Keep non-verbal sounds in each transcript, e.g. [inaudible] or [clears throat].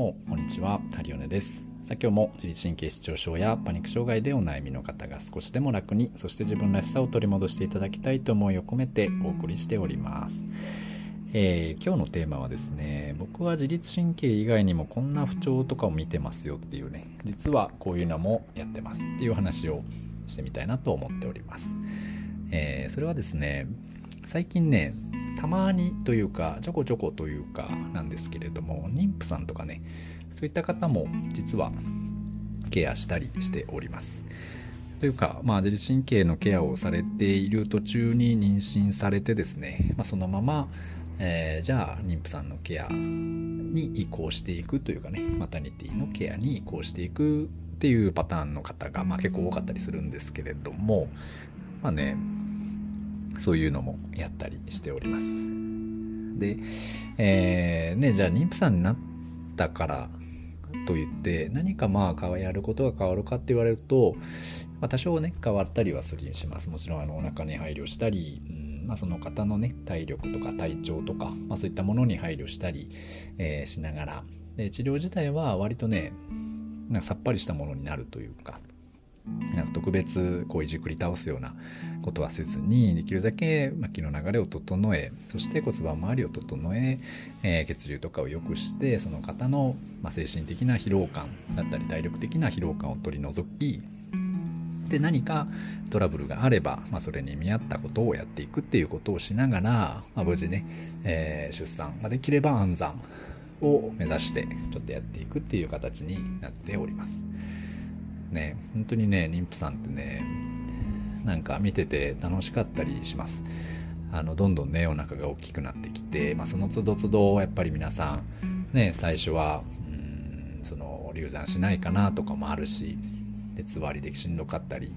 もこんにちは。ハリオネです。さあ今日も自律神経失調症やパニック障害でお悩みの方が少しでも楽にそして自分らしさを取り戻していただきたいと思いを込めてお送りしております。えー、今日のテーマはですね僕は自律神経以外にもこんな不調とかを見てますよっていうね実はこういうのもやってますっていう話をしてみたいなと思っております、えー、それはですね最近ねたまにというかちょこちょこというかなんですけれども妊婦さんとかねそういった方も実はケアしたりしております。というか、まあ、自律神経のケアをされている途中に妊娠されてですね、まあ、そのまま、えー、じゃあ妊婦さんのケアに移行していくというかねマタニティのケアに移行していくっていうパターンの方が、まあ、結構多かったりするんですけれどもまあねそういうのもやったりしております。で、えー、ね、じゃあ妊婦さんになったからといって何かまあやることが変わるかって言われると、まあ、多少ね変わったりはするにします。もちろんあのお腹に配慮したり、うんまあ、その方のね体力とか体調とか、まあ、そういったものに配慮したり、えー、しながら。で治療自体は割とねなんかさっぱりしたものになるというか。なんか特別こういじくり倒すようなことはせずにできるだけ気の流れを整えそして骨盤周りを整ええー、血流とかを良くしてその方の、まあ、精神的な疲労感だったり体力的な疲労感を取り除きで何かトラブルがあれば、まあ、それに見合ったことをやっていくっていうことをしながら、まあ、無事ね、えー、出産、まあ、できれば安産を目指してちょっとやっていくっていう形になっております。ね本当にね妊婦さんってねなんか見てて楽しかったりします。あのどんどんねお腹が大きくなってきて、まあ、その都度都度やっぱり皆さんね最初はうんその流産しないかなとかもあるしでつわりでしんどかったり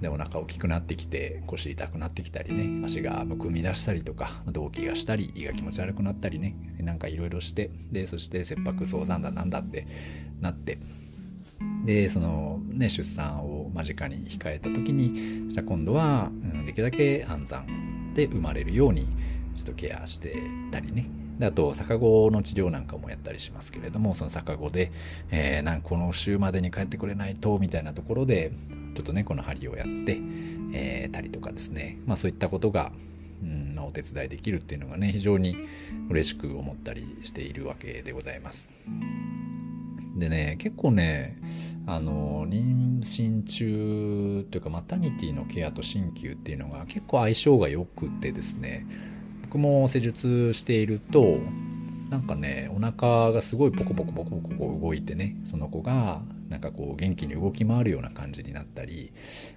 でお腹大きくなってきて腰痛くなってきたりね足がむくみ出したりとか動悸がしたり胃が気持ち悪くなったりねなんかいろいろしてでそして切迫早産だなんだってなってでそのね出産を間近に控えた時にじゃ今度は、うん、できるだけ安産で生まれるようにちょっとケアしてたりねであと逆子の治療なんかもやったりしますけれどもその逆子で、えー、なんこの週までに帰ってくれないとみたいなところでちょっとねこの針をやって、えー、たりとかですねまあそういったことがうんお手伝いできるっていうのがね非常に嬉しく思ったりしているわけでございます。でね結構ねあの妊娠中というかマタニティのケアと鍼灸っていうのが結構相性が良くてですね僕も施術しているとなんかねお腹がすごいポコポコポコポコ動いてねその子がなんかこう元気に動き回るような感じになったり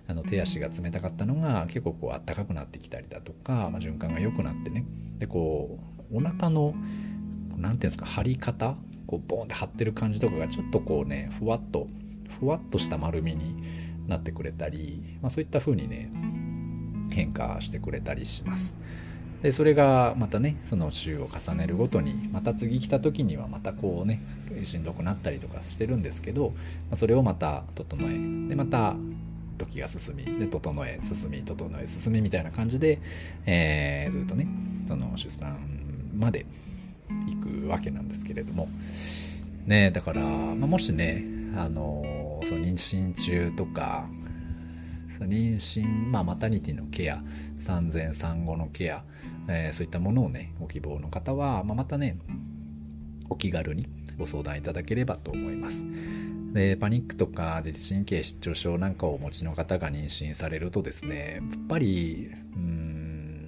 あの手足が冷たかったのが結構こうあったかくなってきたりだとか、まあ、循環が良くなってね。でこうお腹の何て言うんですか張り方こうボーンって張ってる感じとかがちょっとこうねふわっとふわっとした丸みになってくれたり、まあ、そういった風にね変化してくれたりします。でそれがまたねその週を重ねるごとにまた次来た時にはまたこうねしんどくなったりとかしてるんですけど、まあ、それをまた整えでまた時が進みで整え進み整え進みみたいな感じで、えー、ずっとねその出産まで行くわけなんですけれども。ねだから、まあ、もしねあのその妊娠中とか妊娠、まあ、マタニティのケア産前産後のケア、えー、そういったものをねご希望の方は、まあ、またねお気軽にご相談いただければと思います。でパニックとか自律神経失調症なんかをお持ちの方が妊娠されるとですねやっぱりうん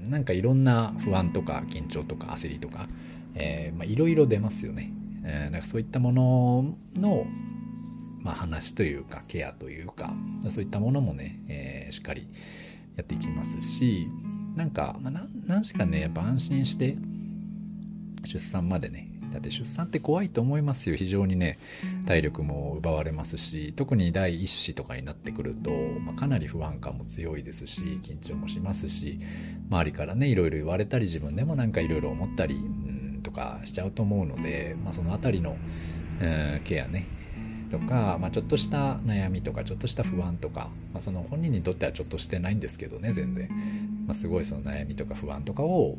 なんかいろんな不安とか緊張とか焦りとかえいろいろ出ますよね。えー、だからそういったものの、まあ、話というかケアというかそういったものもね、えー、しっかりやっていきますしなんか、まあ、何しかねやっぱ安心して出産までねだって出産って怖いと思いますよ。非常にね体力も奪われますし特に第一子とかになってくると、まあ、かなり不安感も強いですし緊張もしますし周りからねいろいろ言われたり自分でもなんかいろいろ思ったり、とかしちゃうと思うので、まあ、その辺りの、えー、ケアねとか、まあ、ちょっとした悩みとかちょっとした不安とか、まあ、その本人にとってはちょっとしてないんですけどね全然、まあ、すごいその悩みとか不安とかを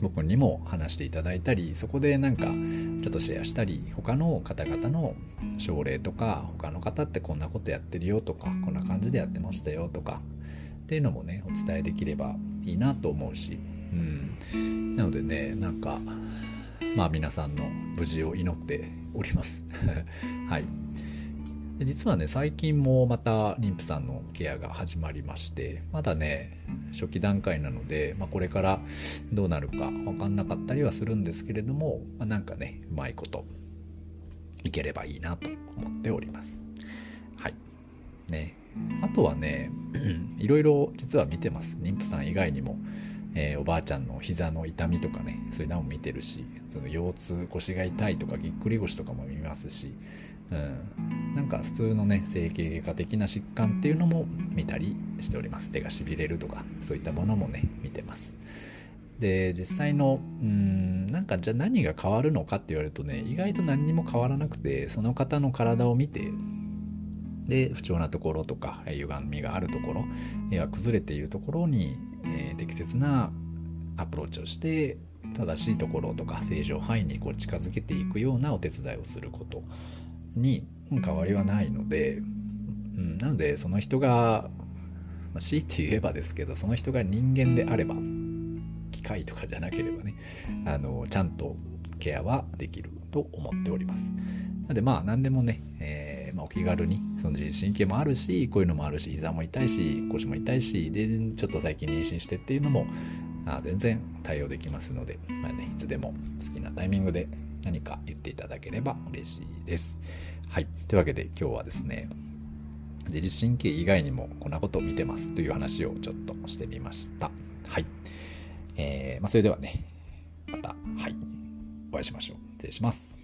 僕にも話していただいたりそこでなんかちょっとシェアしたり他の方々の症例とか他の方ってこんなことやってるよとかこんな感じでやってましたよとかっていうのもねお伝えできればいいなと思うし、うん、なのでねなんかまあ皆さんの無事を祈っております。[laughs] はい。実はね最近もまた妊婦さんのケアが始まりましてまだね初期段階なので、まあ、これからどうなるか分かんなかったりはするんですけれども、まあ、なんかねうまいこといければいいなと思っております。はい。ね。あとはね [clears throat] いろいろ実は見てます。妊婦さん以外にも。えー、おばあちゃんの膝の痛みとかねそういうのも見てるしその腰痛腰が痛いとかぎっくり腰とかも見ますし、うん、なんか普通のね整形外科的な疾患っていうのも見たりしております。手がしびれるとかそういったものもね見てます。で実際のうんなんかじゃあ何が変わるのかって言われるとね意外と何にも変わらなくてその方の体を見てで不調なところとか歪みがあるところや崩れているところに、えー、適切なアプローチをして正しいところとか正常範囲にこう近づけていくようなお手伝いをすることに変わりはないので、うん、なのでその人が、まあ、強いて言えばですけどその人が人間であれば機械とかじゃなければねあのちゃんとケアはできると思っております。なのでまあ何でもね、えー、まあ、お気軽にその自律神経もあるしこういうのもあるし膝も痛いし腰も痛いしでちょっと最近妊娠してっていうのもあ全然対応できますので、まあね、いつでも好きなタイミングで何か言っていただければ嬉しいです。はい。というわけで今日はですね、自律神経以外にもこんなことを見てますという話をちょっとしてみました。はい。えー、まあ、それではね、また、はい、お会いしましょう。失礼します。